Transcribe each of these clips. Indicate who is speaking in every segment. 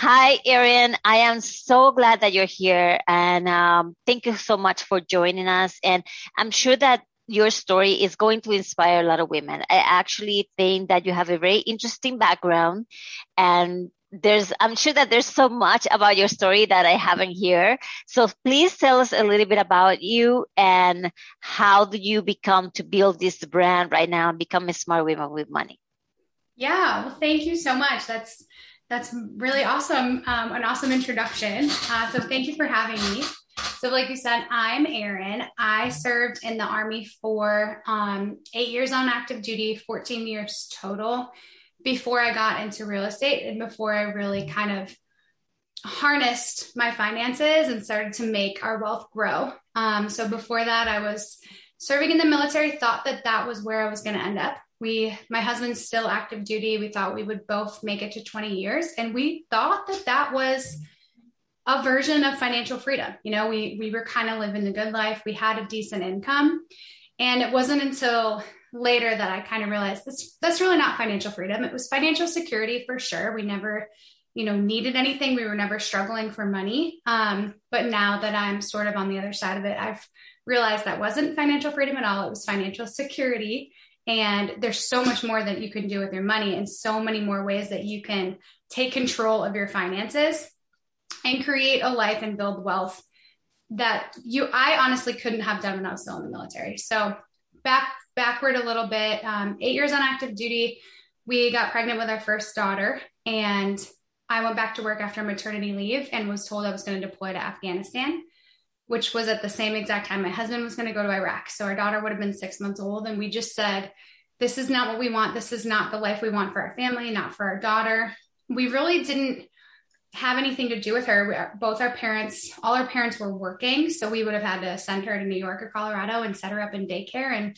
Speaker 1: Hi, Erin. I am so glad that you're here, and um, thank you so much for joining us. And I'm sure that your story is going to inspire a lot of women. I actually think that you have a very interesting background, and there's I'm sure that there's so much about your story that I haven't heard. So please tell us a little bit about you and how do you become to build this brand right now and become a smart woman with money.
Speaker 2: Yeah, well, thank you so much. That's that's really awesome. Um, an awesome introduction. Uh, so thank you for having me. So, like you said, I'm Erin. I served in the Army for um, eight years on active duty, 14 years total before I got into real estate and before I really kind of harnessed my finances and started to make our wealth grow. Um, so, before that, I was serving in the military, thought that that was where I was going to end up we my husband's still active duty. We thought we would both make it to 20 years and we thought that that was a version of financial freedom. You know we we were kind of living the good life. We had a decent income. And it wasn't until later that i kind of realized this that's really not financial freedom. It was financial security for sure. We never you know needed anything. We were never struggling for money. Um, but now that i'm sort of on the other side of it i've realized that wasn't financial freedom at all. It was financial security and there's so much more that you can do with your money and so many more ways that you can take control of your finances and create a life and build wealth that you I honestly couldn't have done when I was still in the military. So back backward a little bit, um, eight years on active duty, we got pregnant with our first daughter, and I went back to work after maternity leave and was told I was going to deploy to Afghanistan which was at the same exact time my husband was going to go to Iraq. So our daughter would have been six months old. And we just said, this is not what we want. This is not the life we want for our family, not for our daughter. We really didn't have anything to do with her. Both our parents, all our parents were working. So we would have had to send her to New York or Colorado and set her up in daycare and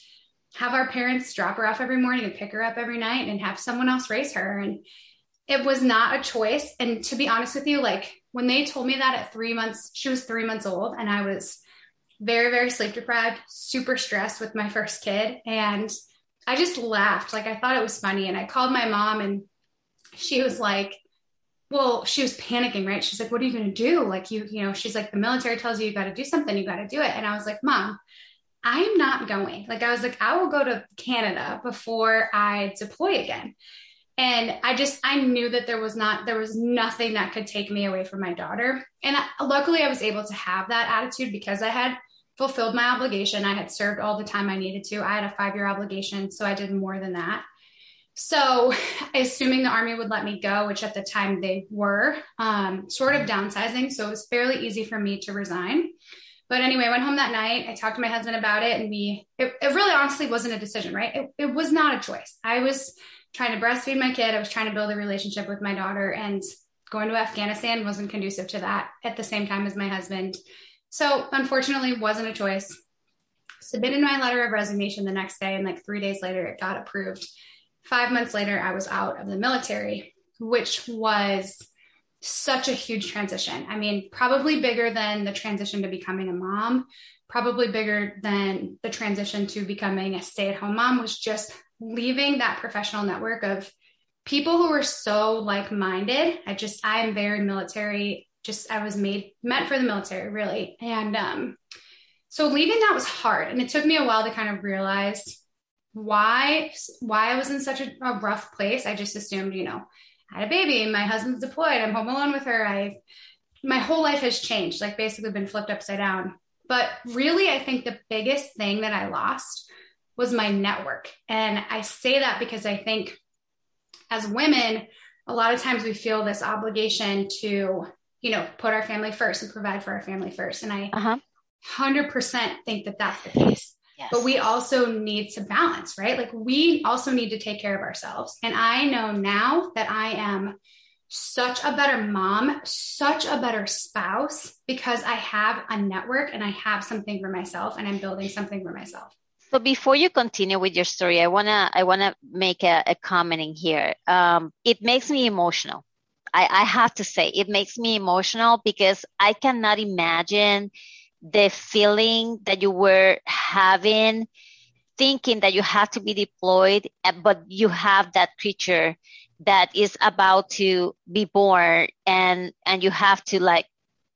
Speaker 2: have our parents drop her off every morning and pick her up every night and have someone else raise her. And it was not a choice. And to be honest with you, like when they told me that at three months, she was three months old and I was very, very sleep deprived, super stressed with my first kid. And I just laughed. Like I thought it was funny. And I called my mom and she was like, well, she was panicking, right? She's like, what are you going to do? Like you, you know, she's like, the military tells you you got to do something, you got to do it. And I was like, mom, I am not going. Like I was like, I will go to Canada before I deploy again and i just i knew that there was not there was nothing that could take me away from my daughter and luckily i was able to have that attitude because i had fulfilled my obligation i had served all the time i needed to i had a five year obligation so i did more than that so assuming the army would let me go which at the time they were um, sort of downsizing so it was fairly easy for me to resign but anyway, I went home that night. I talked to my husband about it, and we, it, it really honestly wasn't a decision, right? It, it was not a choice. I was trying to breastfeed my kid. I was trying to build a relationship with my daughter, and going to Afghanistan wasn't conducive to that at the same time as my husband. So, unfortunately, wasn't a choice. Submitted my letter of resignation the next day, and like three days later, it got approved. Five months later, I was out of the military, which was such a huge transition. I mean, probably bigger than the transition to becoming a mom, probably bigger than the transition to becoming a stay at home mom was just leaving that professional network of people who were so like minded. I just, I'm very military, just, I was made, meant for the military, really. And um, so leaving that was hard. And it took me a while to kind of realize why why I was in such a, a rough place. I just assumed, you know, I had a baby, my husband's deployed, I'm home alone with her. I my whole life has changed, like basically been flipped upside down. But really, I think the biggest thing that I lost was my network. And I say that because I think as women, a lot of times we feel this obligation to, you know, put our family first and provide for our family first. And I uh-huh. 100% think that that's the case. Yes. But we also need to balance, right? Like we also need to take care of ourselves. And I know now that I am such a better mom, such a better spouse because I have a network and I have something for myself and I'm building something for myself.
Speaker 1: So before you continue with your story, I wanna I wanna make a, a comment in here. Um, it makes me emotional. I, I have to say it makes me emotional because I cannot imagine the feeling that you were having, thinking that you have to be deployed, but you have that creature that is about to be born and and you have to like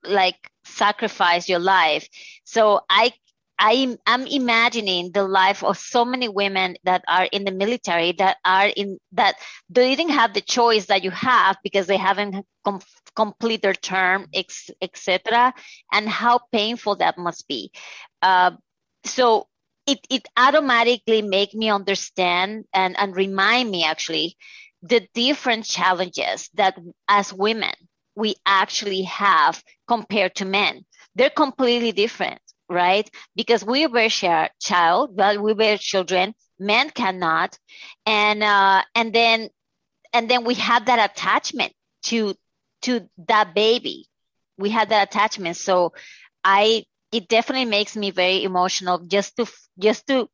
Speaker 1: like sacrifice your life so i I, am imagining the life of so many women that are in the military that are in that they didn't have the choice that you have because they haven't com- complete their term, etc., and how painful that must be. Uh, so it, it automatically make me understand and, and remind me actually the different challenges that as women we actually have compared to men. They're completely different, right? Because we were share, child, but we were children. Men cannot, and uh, and then and then we have that attachment to to that baby. We had that attachment. So I, it definitely makes me very emotional just to, just to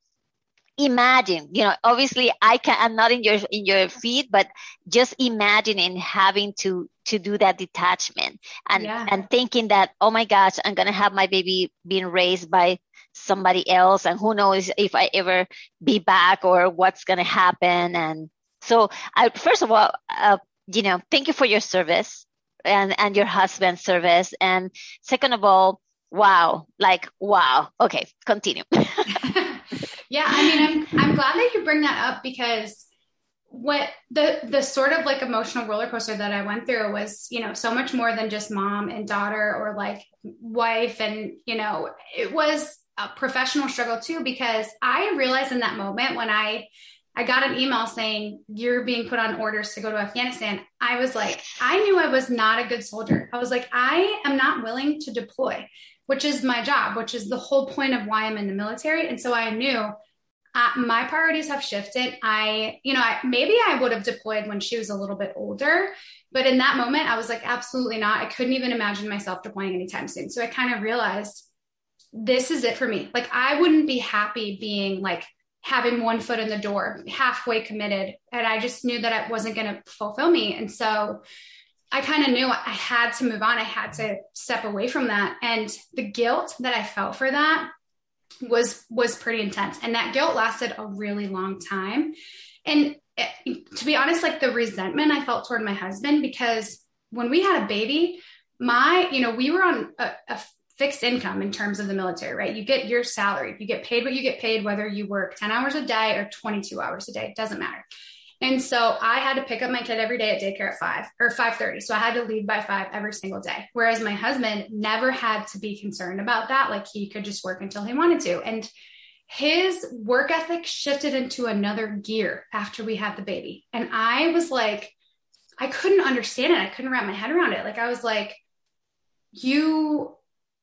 Speaker 1: imagine, you know, obviously I can, I'm not in your, in your feet, but just imagining having to, to do that detachment and, yeah. and thinking that, oh my gosh, I'm going to have my baby being raised by somebody else and who knows if I ever be back or what's going to happen. And so I, first of all, uh, you know, thank you for your service and and your husband's service and second of all wow like wow okay continue
Speaker 2: yeah i mean i'm i'm glad that you bring that up because what the the sort of like emotional roller coaster that i went through was you know so much more than just mom and daughter or like wife and you know it was a professional struggle too because i realized in that moment when i I got an email saying you're being put on orders to go to Afghanistan. I was like, I knew I was not a good soldier. I was like, I am not willing to deploy, which is my job, which is the whole point of why I'm in the military. And so I knew uh, my priorities have shifted. I, you know, I, maybe I would have deployed when she was a little bit older, but in that moment, I was like, absolutely not. I couldn't even imagine myself deploying anytime soon. So I kind of realized this is it for me. Like, I wouldn't be happy being like having one foot in the door, halfway committed. And I just knew that it wasn't going to fulfill me. And so I kind of knew I had to move on. I had to step away from that. And the guilt that I felt for that was was pretty intense. And that guilt lasted a really long time. And it, to be honest, like the resentment I felt toward my husband because when we had a baby, my, you know, we were on a, a fixed income in terms of the military, right? You get your salary. You get paid what you get paid, whether you work 10 hours a day or 22 hours a day, it doesn't matter. And so I had to pick up my kid every day at daycare at five or 5:30. So I had to leave by five every single day. Whereas my husband never had to be concerned about that. Like he could just work until he wanted to. And his work ethic shifted into another gear after we had the baby. And I was like, I couldn't understand it. I couldn't wrap my head around it. Like I was like, you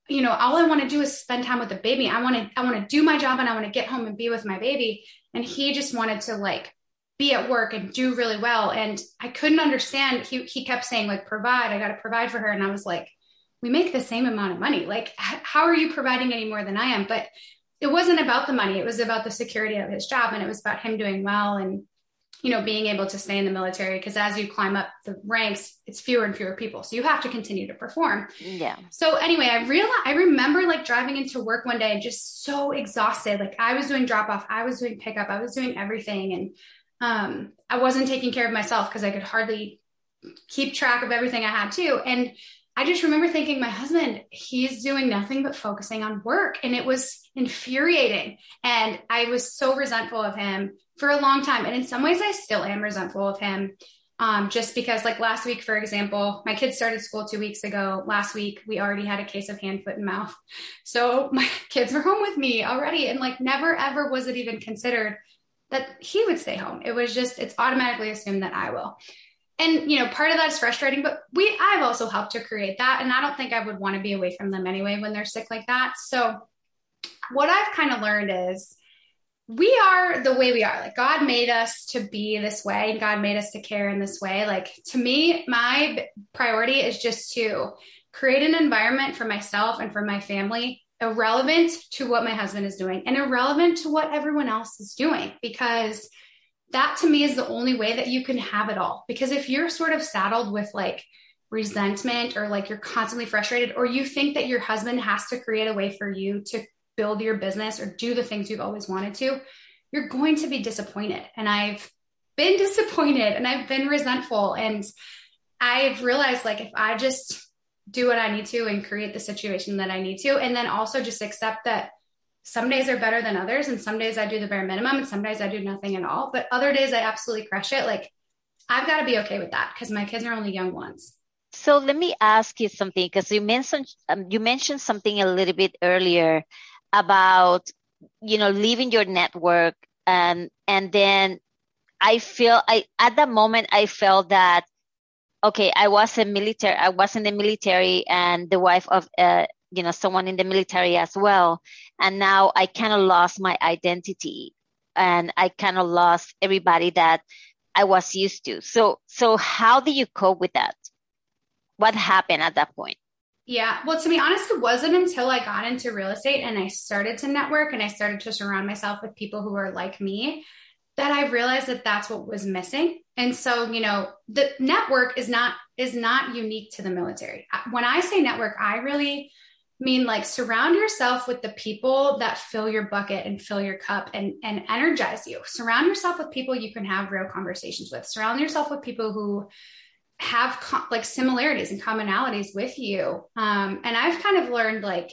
Speaker 2: you know, all I want to do is spend time with the baby. I want to, I want to do my job and I want to get home and be with my baby. And he just wanted to like be at work and do really well. And I couldn't understand. He, he kept saying like, provide, I got to provide for her. And I was like, we make the same amount of money. Like, how are you providing any more than I am? But it wasn't about the money. It was about the security of his job. And it was about him doing well and you know, being able to stay in the military because as you climb up the ranks, it's fewer and fewer people. So you have to continue to perform.
Speaker 1: Yeah.
Speaker 2: So anyway, I realized I remember like driving into work one day and just so exhausted. Like I was doing drop off, I was doing pickup, I was doing everything. And um, I wasn't taking care of myself because I could hardly keep track of everything I had to. And I just remember thinking, my husband, he's doing nothing but focusing on work. And it was infuriating. And I was so resentful of him for a long time. And in some ways, I still am resentful of him. Um, just because, like last week, for example, my kids started school two weeks ago. Last week, we already had a case of hand, foot, and mouth. So my kids were home with me already. And like, never ever was it even considered that he would stay home. It was just, it's automatically assumed that I will. And you know part of that is frustrating but we i've also helped to create that and i don't think i would want to be away from them anyway when they're sick like that. So what i've kind of learned is we are the way we are. Like god made us to be this way and god made us to care in this way. Like to me my priority is just to create an environment for myself and for my family irrelevant to what my husband is doing and irrelevant to what everyone else is doing because that to me is the only way that you can have it all. Because if you're sort of saddled with like resentment or like you're constantly frustrated, or you think that your husband has to create a way for you to build your business or do the things you've always wanted to, you're going to be disappointed. And I've been disappointed and I've been resentful. And I've realized like if I just do what I need to and create the situation that I need to, and then also just accept that some days are better than others. And some days I do the bare minimum and some days I do nothing at all. But other days I absolutely crush it. Like I've got to be okay with that because my kids are only young ones.
Speaker 1: So let me ask you something because you mentioned um, you mentioned something a little bit earlier about you know leaving your network and and then I feel I at that moment I felt that okay I was a military I was in the military and the wife of uh, you know someone in the military as well and now I kind of lost my identity and I kind of lost everybody that I was used to. So so how do you cope with that? What happened at that point?
Speaker 2: Yeah. Well, to be honest, it wasn't until I got into real estate and I started to network and I started to surround myself with people who are like me that I realized that that's what was missing. And so, you know, the network is not is not unique to the military. When I say network, I really mean like surround yourself with the people that fill your bucket and fill your cup and and energize you. Surround yourself with people you can have real conversations with. Surround yourself with people who have like similarities and commonalities with you. Um, and I've kind of learned like,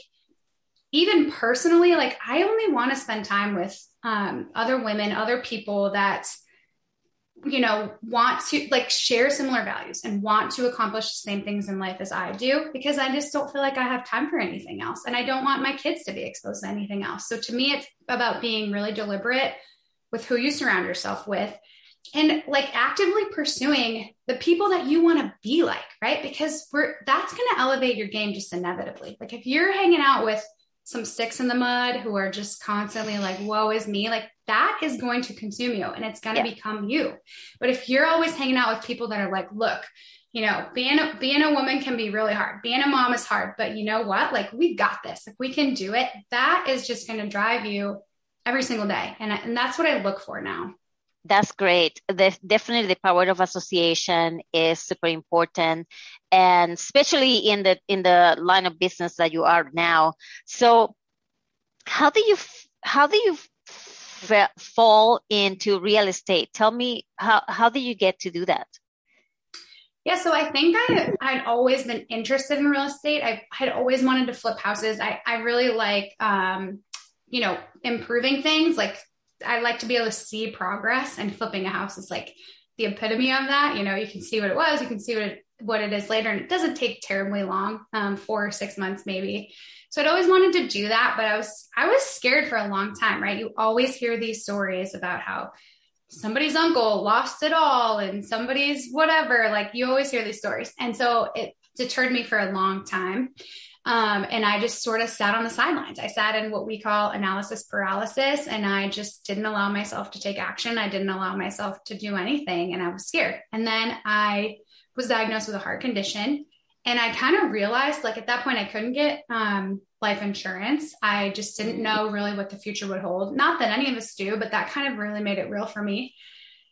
Speaker 2: even personally, like I only want to spend time with um, other women, other people that, you know, want to like share similar values and want to accomplish the same things in life as I do, because I just don't feel like I have time for anything else. And I don't want my kids to be exposed to anything else. So to me, it's about being really deliberate with who you surround yourself with and like actively pursuing the people that you want to be like, right? Because we're that's going to elevate your game just inevitably. Like if you're hanging out with some sticks in the mud who are just constantly like, woe is me, like that is going to consume you and it's going to yeah. become you. But if you're always hanging out with people that are like, look, you know, being a, being a woman can be really hard. Being a mom is hard, but you know what? Like we got this. Like we can do it. That is just going to drive you every single day. And, and that's what I look for now
Speaker 1: that's great. The, definitely the power of association is super important and especially in the in the line of business that you are now. So how do you how do you f- fall into real estate? Tell me how how do you get to do that?
Speaker 2: Yeah, so I think I I'd always been interested in real estate. I had always wanted to flip houses. I I really like um you know improving things like I like to be able to see progress and flipping a house is like the epitome of that. You know, you can see what it was, you can see what it, what it is later, and it doesn't take terribly long, um, four or six months maybe. So I'd always wanted to do that, but I was I was scared for a long time, right? You always hear these stories about how somebody's uncle lost it all and somebody's whatever. Like you always hear these stories, and so it deterred me for a long time. Um, and I just sort of sat on the sidelines. I sat in what we call analysis paralysis, and I just didn't allow myself to take action. I didn't allow myself to do anything, and I was scared. And then I was diagnosed with a heart condition. And I kind of realized, like, at that point, I couldn't get um, life insurance. I just didn't know really what the future would hold. Not that any of us do, but that kind of really made it real for me.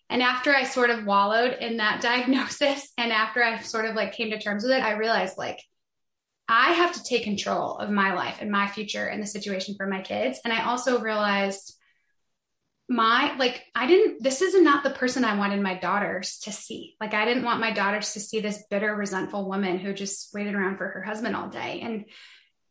Speaker 2: And after I sort of wallowed in that diagnosis, and after I sort of like came to terms with it, I realized, like, I have to take control of my life and my future and the situation for my kids. And I also realized my like I didn't this is not the person I wanted my daughters to see. Like I didn't want my daughters to see this bitter, resentful woman who just waited around for her husband all day. And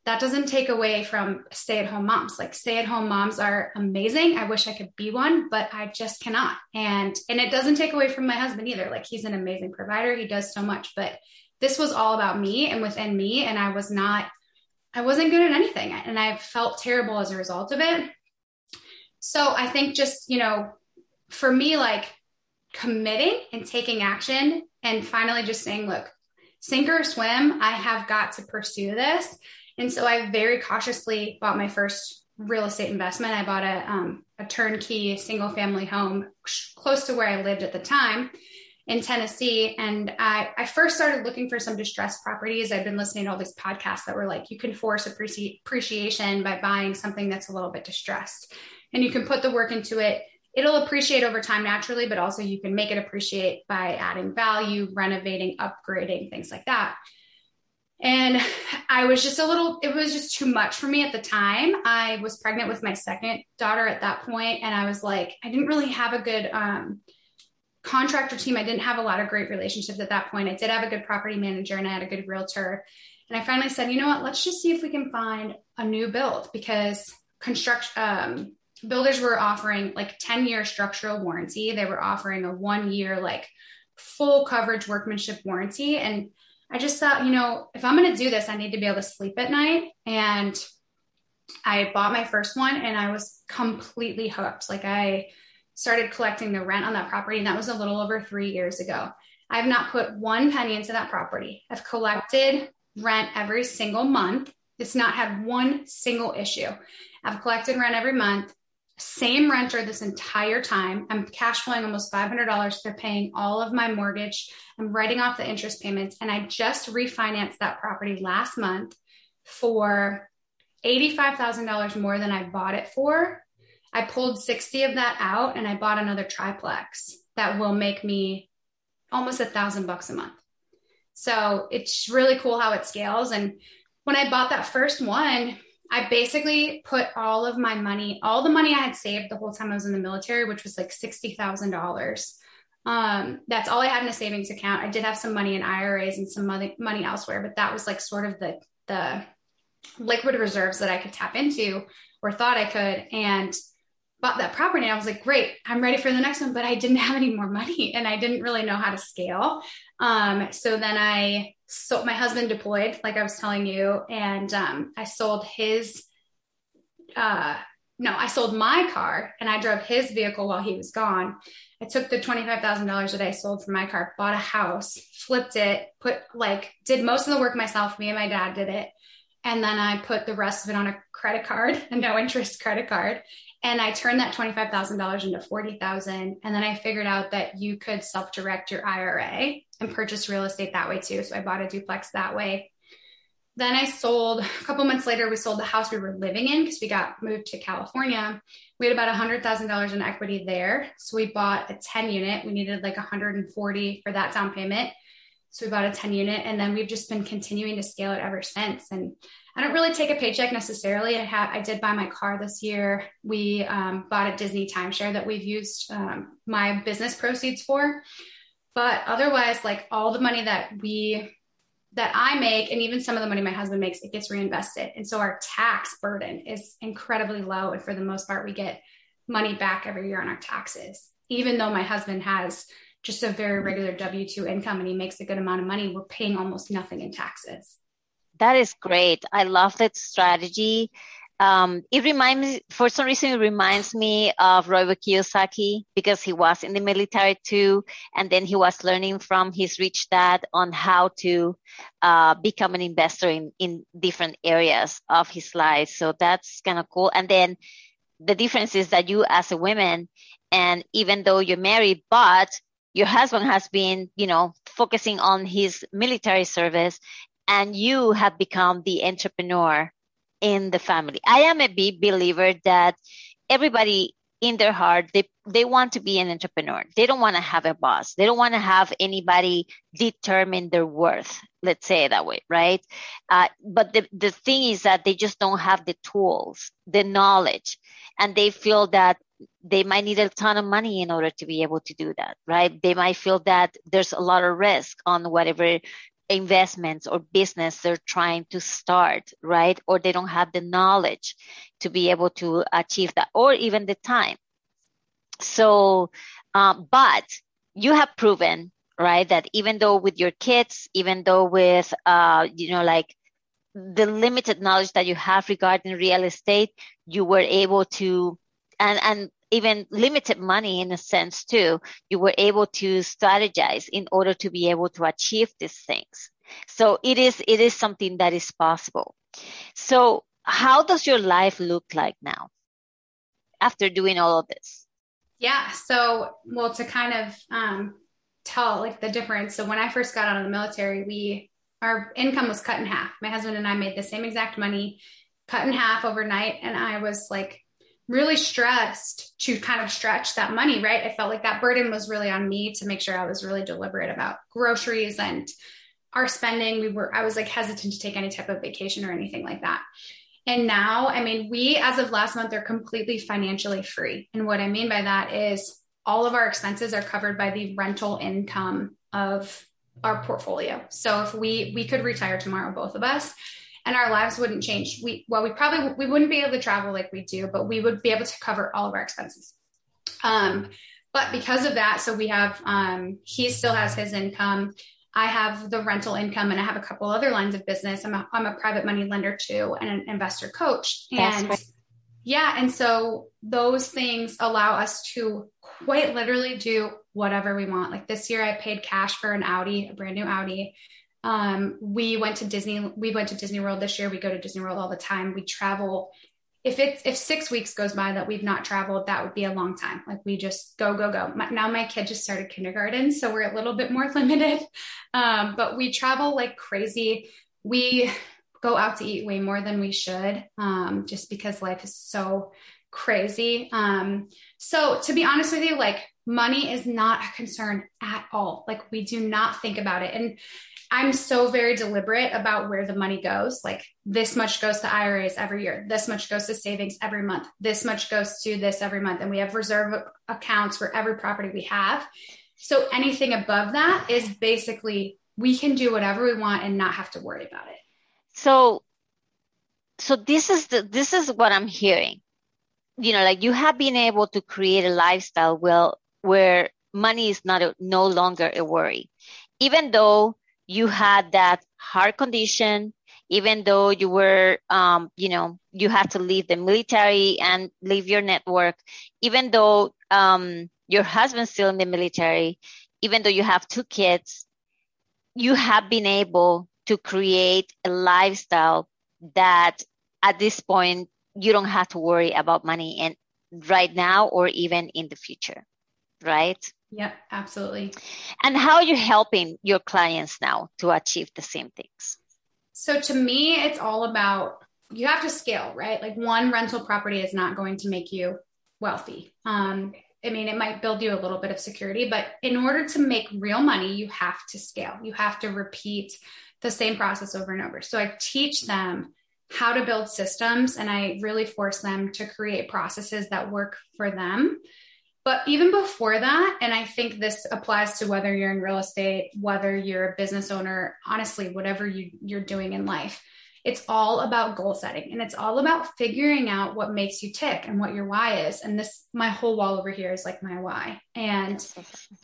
Speaker 2: that doesn't take away from stay-at-home moms. Like stay-at-home moms are amazing. I wish I could be one, but I just cannot. And and it doesn't take away from my husband either. Like he's an amazing provider. He does so much, but this was all about me and within me. And I was not, I wasn't good at anything. And I felt terrible as a result of it. So I think just, you know, for me, like committing and taking action and finally just saying, look, sink or swim, I have got to pursue this. And so I very cautiously bought my first real estate investment. I bought a, um, a turnkey single family home close to where I lived at the time in Tennessee. And I, I first started looking for some distressed properties. I've been listening to all these podcasts that were like, you can force appreci- appreciation by buying something that's a little bit distressed. And you can put the work into it. It'll appreciate over time naturally, but also you can make it appreciate by adding value, renovating, upgrading, things like that. And I was just a little, it was just too much for me at the time. I was pregnant with my second daughter at that point, And I was like, I didn't really have a good, um, contractor team, I didn't have a lot of great relationships at that point. I did have a good property manager and I had a good realtor. And I finally said, you know what, let's just see if we can find a new build because construction um, builders were offering like 10 year structural warranty. They were offering a one year, like full coverage workmanship warranty. And I just thought, you know, if I'm going to do this, I need to be able to sleep at night. And I bought my first one and I was completely hooked. Like I started collecting the rent on that property, and that was a little over three years ago. I've not put one penny into that property. I've collected rent every single month. It's not had one single issue. I've collected rent every month. Same renter this entire time. I'm cash flowing almost $500 for paying all of my mortgage. I'm writing off the interest payments. And I just refinanced that property last month for $85,000 more than I bought it for. I pulled 60 of that out and I bought another triplex that will make me almost a thousand bucks a month. So it's really cool how it scales. And when I bought that first one, I basically put all of my money, all the money I had saved the whole time I was in the military, which was like $60,000. Um, that's all I had in a savings account. I did have some money in IRAs and some money, money elsewhere, but that was like sort of the, the liquid reserves that I could tap into or thought I could. And bought that property and I was like, great, I'm ready for the next one. But I didn't have any more money and I didn't really know how to scale. Um, so then I sold my husband deployed, like I was telling you, and um, I sold his uh no, I sold my car and I drove his vehicle while he was gone. I took the $25,000 that I sold for my car, bought a house, flipped it, put like, did most of the work myself. Me and my dad did it. And then I put the rest of it on a credit card, a no interest credit card. And I turned that $25,000 into 40,000. And then I figured out that you could self direct your IRA and purchase real estate that way too. So I bought a duplex that way. Then I sold a couple months later, we sold the house we were living in because we got moved to California. We had about $100,000 in equity there. So we bought a 10 unit. We needed like 140 for that down payment. So we bought a 10 unit and then we've just been continuing to scale it ever since. And I don't really take a paycheck necessarily. I had I did buy my car this year. We um, bought a Disney timeshare that we've used um, my business proceeds for. But otherwise, like all the money that we that I make and even some of the money my husband makes, it gets reinvested. And so our tax burden is incredibly low. And for the most part, we get money back every year on our taxes. Even though my husband has just a very regular W 2 income and he makes a good amount of money, we're paying almost nothing in taxes.
Speaker 1: That is great. I love that strategy. Um, it reminds me, for some reason, it reminds me of Robert Kiyosaki because he was in the military too. And then he was learning from his rich dad on how to uh, become an investor in, in different areas of his life. So that's kind of cool. And then the difference is that you as a woman, and even though you're married, but your husband has been, you know, focusing on his military service and you have become the entrepreneur in the family. I am a big believer that everybody in their heart they they want to be an entrepreneur. They don't want to have a boss. They don't want to have anybody determine their worth. Let's say it that way, right? Uh, but the the thing is that they just don't have the tools, the knowledge, and they feel that they might need a ton of money in order to be able to do that, right? They might feel that there's a lot of risk on whatever investments or business they're trying to start, right? Or they don't have the knowledge to be able to achieve that or even the time. So, um, but you have proven, right, that even though with your kids, even though with, uh, you know, like the limited knowledge that you have regarding real estate, you were able to, and, and even limited money in a sense too, you were able to strategize in order to be able to achieve these things. So it is, it is something that is possible. So how does your life look like now after doing all of this?
Speaker 2: Yeah. So, well, to kind of um, tell like the difference. So when I first got out of the military, we, our income was cut in half. My husband and I made the same exact money cut in half overnight. And I was like really stressed to kind of stretch that money, right? I felt like that burden was really on me to make sure I was really deliberate about groceries and our spending. We were, I was like hesitant to take any type of vacation or anything like that. And now, I mean, we as of last month are completely financially free. And what I mean by that is all of our expenses are covered by the rental income of our portfolio. So if we we could retire tomorrow, both of us, and our lives wouldn't change. We well, we probably we wouldn't be able to travel like we do, but we would be able to cover all of our expenses. Um, but because of that, so we have um, he still has his income. I have the rental income and I have a couple other lines of business. I'm a, I'm a private money lender too and an investor coach. And right. yeah, and so those things allow us to quite literally do whatever we want. Like this year I paid cash for an Audi, a brand new Audi. Um, we went to Disney, we went to Disney World this year. We go to Disney World all the time. We travel. If it's if six weeks goes by that we've not traveled that would be a long time. Like we just go go go. My, now my kid just started kindergarten so we're a little bit more limited. Um, but we travel like crazy. We go out to eat way more than we should um, just because life is so crazy. Um, so to be honest with you like money is not a concern at all like we do not think about it and I'm so very deliberate about where the money goes. Like this much goes to IRAs every year. This much goes to savings every month. This much goes to this every month. And we have reserve accounts for every property we have. So anything above that is basically we can do whatever we want and not have to worry about it.
Speaker 1: So so this is the this is what I'm hearing. You know, like you have been able to create a lifestyle well where money is not a, no longer a worry. Even though you had that heart condition, even though you were, um, you know, you had to leave the military and leave your network, even though um, your husband's still in the military, even though you have two kids, you have been able to create a lifestyle that at this point you don't have to worry about money and right now or even in the future, right?
Speaker 2: Yeah, absolutely.
Speaker 1: And how are you helping your clients now to achieve the same things?
Speaker 2: So to me, it's all about you have to scale, right? Like one rental property is not going to make you wealthy. Um, I mean, it might build you a little bit of security, but in order to make real money, you have to scale. You have to repeat the same process over and over. So I teach them how to build systems and I really force them to create processes that work for them but even before that, and I think this applies to whether you're in real estate, whether you're a business owner, honestly, whatever you, you're doing in life, it's all about goal setting and it's all about figuring out what makes you tick and what your why is. And this, my whole wall over here is like my why. And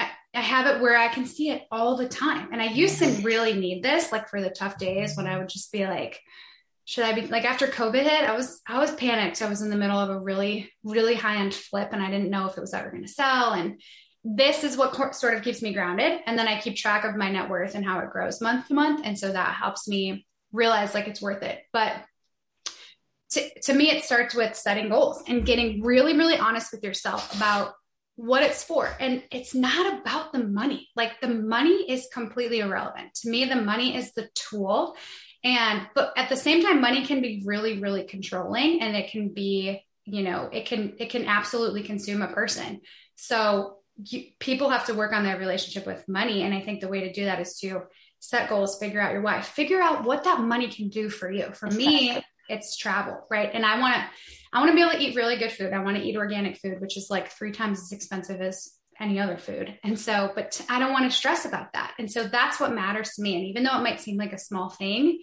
Speaker 2: I, I have it where I can see it all the time. And I used to mm-hmm. really need this, like for the tough days when I would just be like, should I be like after COVID hit, I was I was panicked. I was in the middle of a really really high end flip, and I didn't know if it was ever going to sell. And this is what co- sort of keeps me grounded. And then I keep track of my net worth and how it grows month to month, and so that helps me realize like it's worth it. But to, to me, it starts with setting goals and getting really really honest with yourself about what it's for. And it's not about the money. Like the money is completely irrelevant. To me, the money is the tool and, but at the same time, money can be really, really controlling and it can be, you know, it can, it can absolutely consume a person. So you, people have to work on their relationship with money. And I think the way to do that is to set goals, figure out your why, figure out what that money can do for you. For me, it's travel, right? And I want to, I want to be able to eat really good food. I want to eat organic food, which is like three times as expensive as any other food. And so, but I don't want to stress about that. And so that's what matters to me. And even though it might seem like a small thing,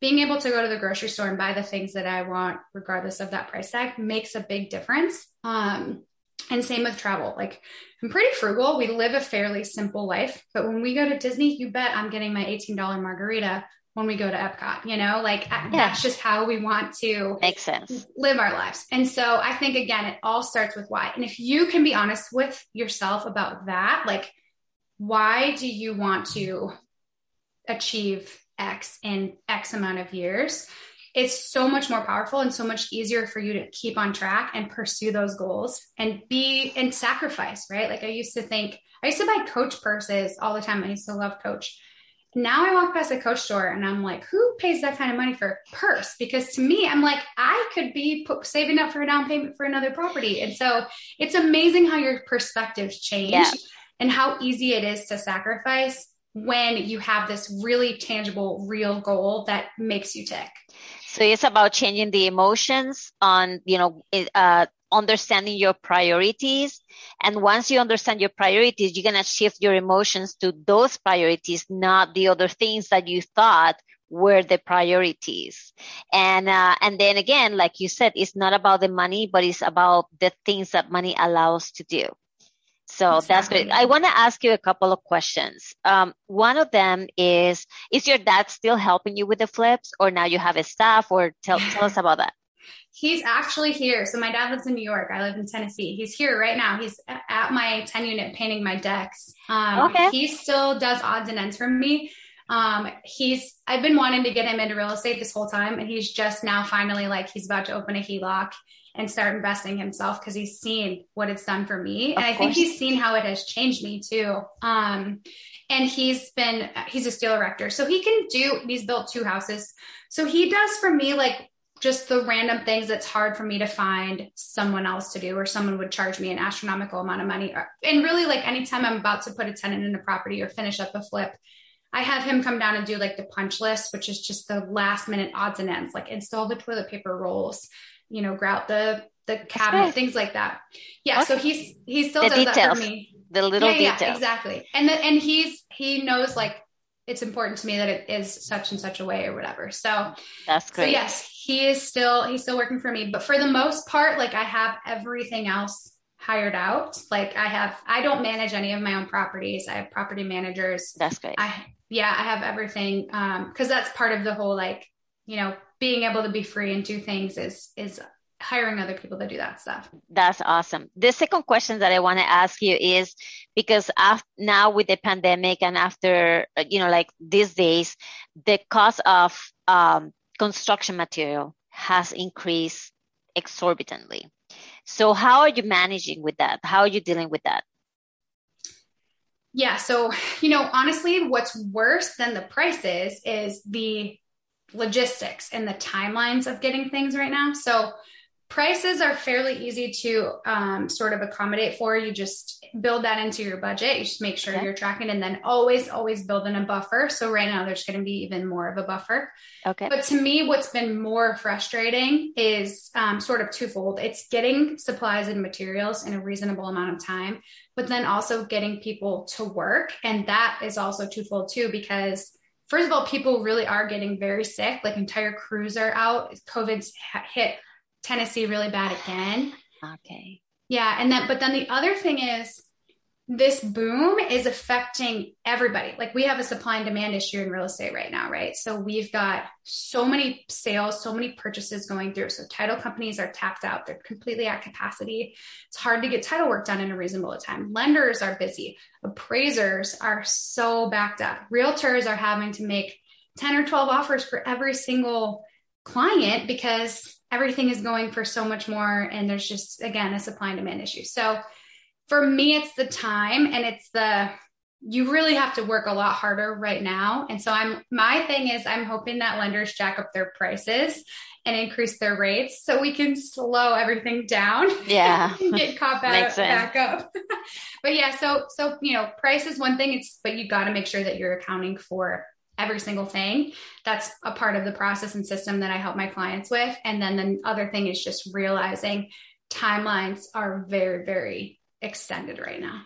Speaker 2: being able to go to the grocery store and buy the things that I want, regardless of that price tag, makes a big difference. Um, and same with travel. Like I'm pretty frugal. We live a fairly simple life, but when we go to Disney, you bet I'm getting my $18 margarita when we go to Epcot, you know, like yeah. that's just how we want to
Speaker 1: make sense
Speaker 2: live our lives. And so I think again, it all starts with why. And if you can be honest with yourself about that, like why do you want to achieve X in X amount of years? It's so much more powerful and so much easier for you to keep on track and pursue those goals and be and sacrifice, right? Like I used to think, I used to buy coach purses all the time. I used to love coach now I walk past a coach store and I'm like, who pays that kind of money for a purse? Because to me, I'm like, I could be saving up for a down payment for another property. And so it's amazing how your perspectives change yeah. and how easy it is to sacrifice when you have this really tangible, real goal that makes you tick.
Speaker 1: So it's about changing the emotions on, you know, uh, understanding your priorities. And once you understand your priorities, you're going to shift your emotions to those priorities, not the other things that you thought were the priorities. And, uh, and then again, like you said, it's not about the money, but it's about the things that money allows to do. So exactly. that's great. I want to ask you a couple of questions. Um, one of them is, is your dad still helping you with the flips or now you have a staff or tell, tell us about that?
Speaker 2: He's actually here. So my dad lives in New York. I live in Tennessee. He's here right now. He's at my 10 unit painting my decks. Um, okay. He still does odds and ends for me. Um, he's, I've been wanting to get him into real estate this whole time and he's just now finally like, he's about to open a HELOC and start investing himself because he's seen what it's done for me. Of and I think he's seen how it has changed me too. Um, and he's been, he's a steel erector. So he can do, he's built two houses. So he does for me like just the random things that's hard for me to find someone else to do or someone would charge me an astronomical amount of money. And really like anytime I'm about to put a tenant in a property or finish up a flip, I have him come down and do like the punch list, which is just the last minute odds and ends, like install the toilet paper rolls, you know, grout the the cabinet, things like that. Yeah. Okay. So he's he still the does details, that for me.
Speaker 1: The little yeah, details.
Speaker 2: Yeah, exactly. And the, and he's he knows like it's important to me that it is such and such a way or whatever. So
Speaker 1: that's great.
Speaker 2: So yes, he is still he's still working for me. But for the most part, like I have everything else hired out. Like I have I don't manage any of my own properties. I have property managers.
Speaker 1: That's great.
Speaker 2: I yeah, I have everything. Um, because that's part of the whole like, you know, being able to be free and do things is is hiring other people to do that stuff.
Speaker 1: That's awesome. The second question that I want to ask you is because now with the pandemic and after you know like these days, the cost of um, construction material has increased exorbitantly. So how are you managing with that? How are you dealing with that?
Speaker 2: Yeah. So, you know, honestly, what's worse than the prices is the logistics and the timelines of getting things right now. So, prices are fairly easy to um, sort of accommodate for. You just build that into your budget. You just make sure you're tracking and then always, always build in a buffer. So right now there's going to be even more of a buffer.
Speaker 1: Okay.
Speaker 2: But to me, what's been more frustrating is um, sort of twofold. It's getting supplies and materials in a reasonable amount of time, but then also getting people to work. And that is also twofold too, because first of all, people really are getting very sick. Like entire crews are out. COVID's hit Tennessee really bad again.
Speaker 1: Okay.
Speaker 2: Yeah. And then, but then the other thing is this boom is affecting everybody. Like we have a supply and demand issue in real estate right now, right? So we've got so many sales, so many purchases going through. So title companies are tapped out. They're completely at capacity. It's hard to get title work done in a reasonable time. Lenders are busy. Appraisers are so backed up. Realtors are having to make 10 or 12 offers for every single client because everything is going for so much more and there's just again a supply and demand issue. So for me it's the time and it's the you really have to work a lot harder right now. And so i'm my thing is i'm hoping that lenders jack up their prices and increase their rates so we can slow everything down.
Speaker 1: Yeah.
Speaker 2: Get caught back, back up. But yeah so so you know price is one thing it's but you got to make sure that you're accounting for every single thing. That's a part of the process and system that I help my clients with. And then the other thing is just realizing timelines are very, very extended right now.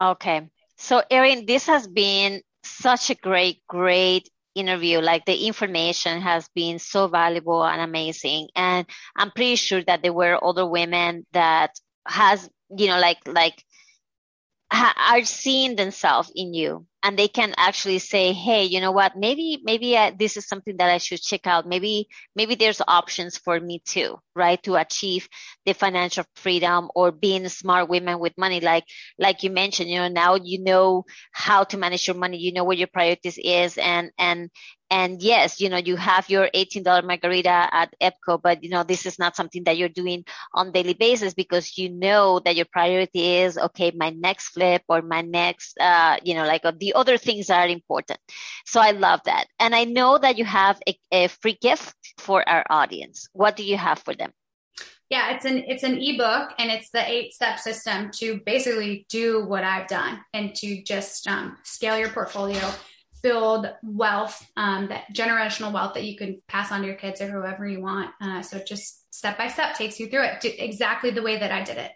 Speaker 1: Okay. So, Erin, this has been such a great, great interview. Like the information has been so valuable and amazing. And I'm pretty sure that there were other women that has, you know, like, like, are seeing themselves in you and they can actually say hey you know what? Maybe maybe I, this is something that i should check out. Maybe maybe there's options for me too right? To achieve the financial freedom or being smart women with money. Like like you mentioned you know now you know how to manage your money. You know what your priorities is and and and yes, you know, you have your $18 margarita at Epcot, but you know, this is not something that you're doing on daily basis because you know that your priority is, okay, my next flip or my next, uh, you know, like uh, the other things are important. So I love that. And I know that you have a, a free gift for our audience. What do you have for them?
Speaker 2: Yeah, it's an it's an ebook and it's the eight step system to basically do what I've done and to just um, scale your portfolio build wealth, um, that generational wealth that you can pass on to your kids or whoever you want. Uh, so just step by step takes you through it exactly the way that I did it.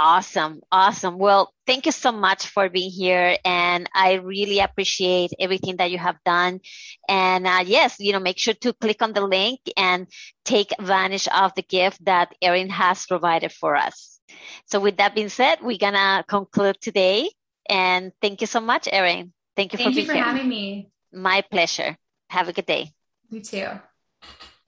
Speaker 1: Awesome. Awesome. Well, thank you so much for being here. And I really appreciate everything that you have done. And uh, yes, you know, make sure to click on the link and take advantage of the gift that Erin has provided for us. So with that being said, we're going to conclude today. And thank you so much, Erin. Thank you
Speaker 2: thank
Speaker 1: for
Speaker 2: you for
Speaker 1: here.
Speaker 2: having me.
Speaker 1: My pleasure. Have a good day.
Speaker 2: You too.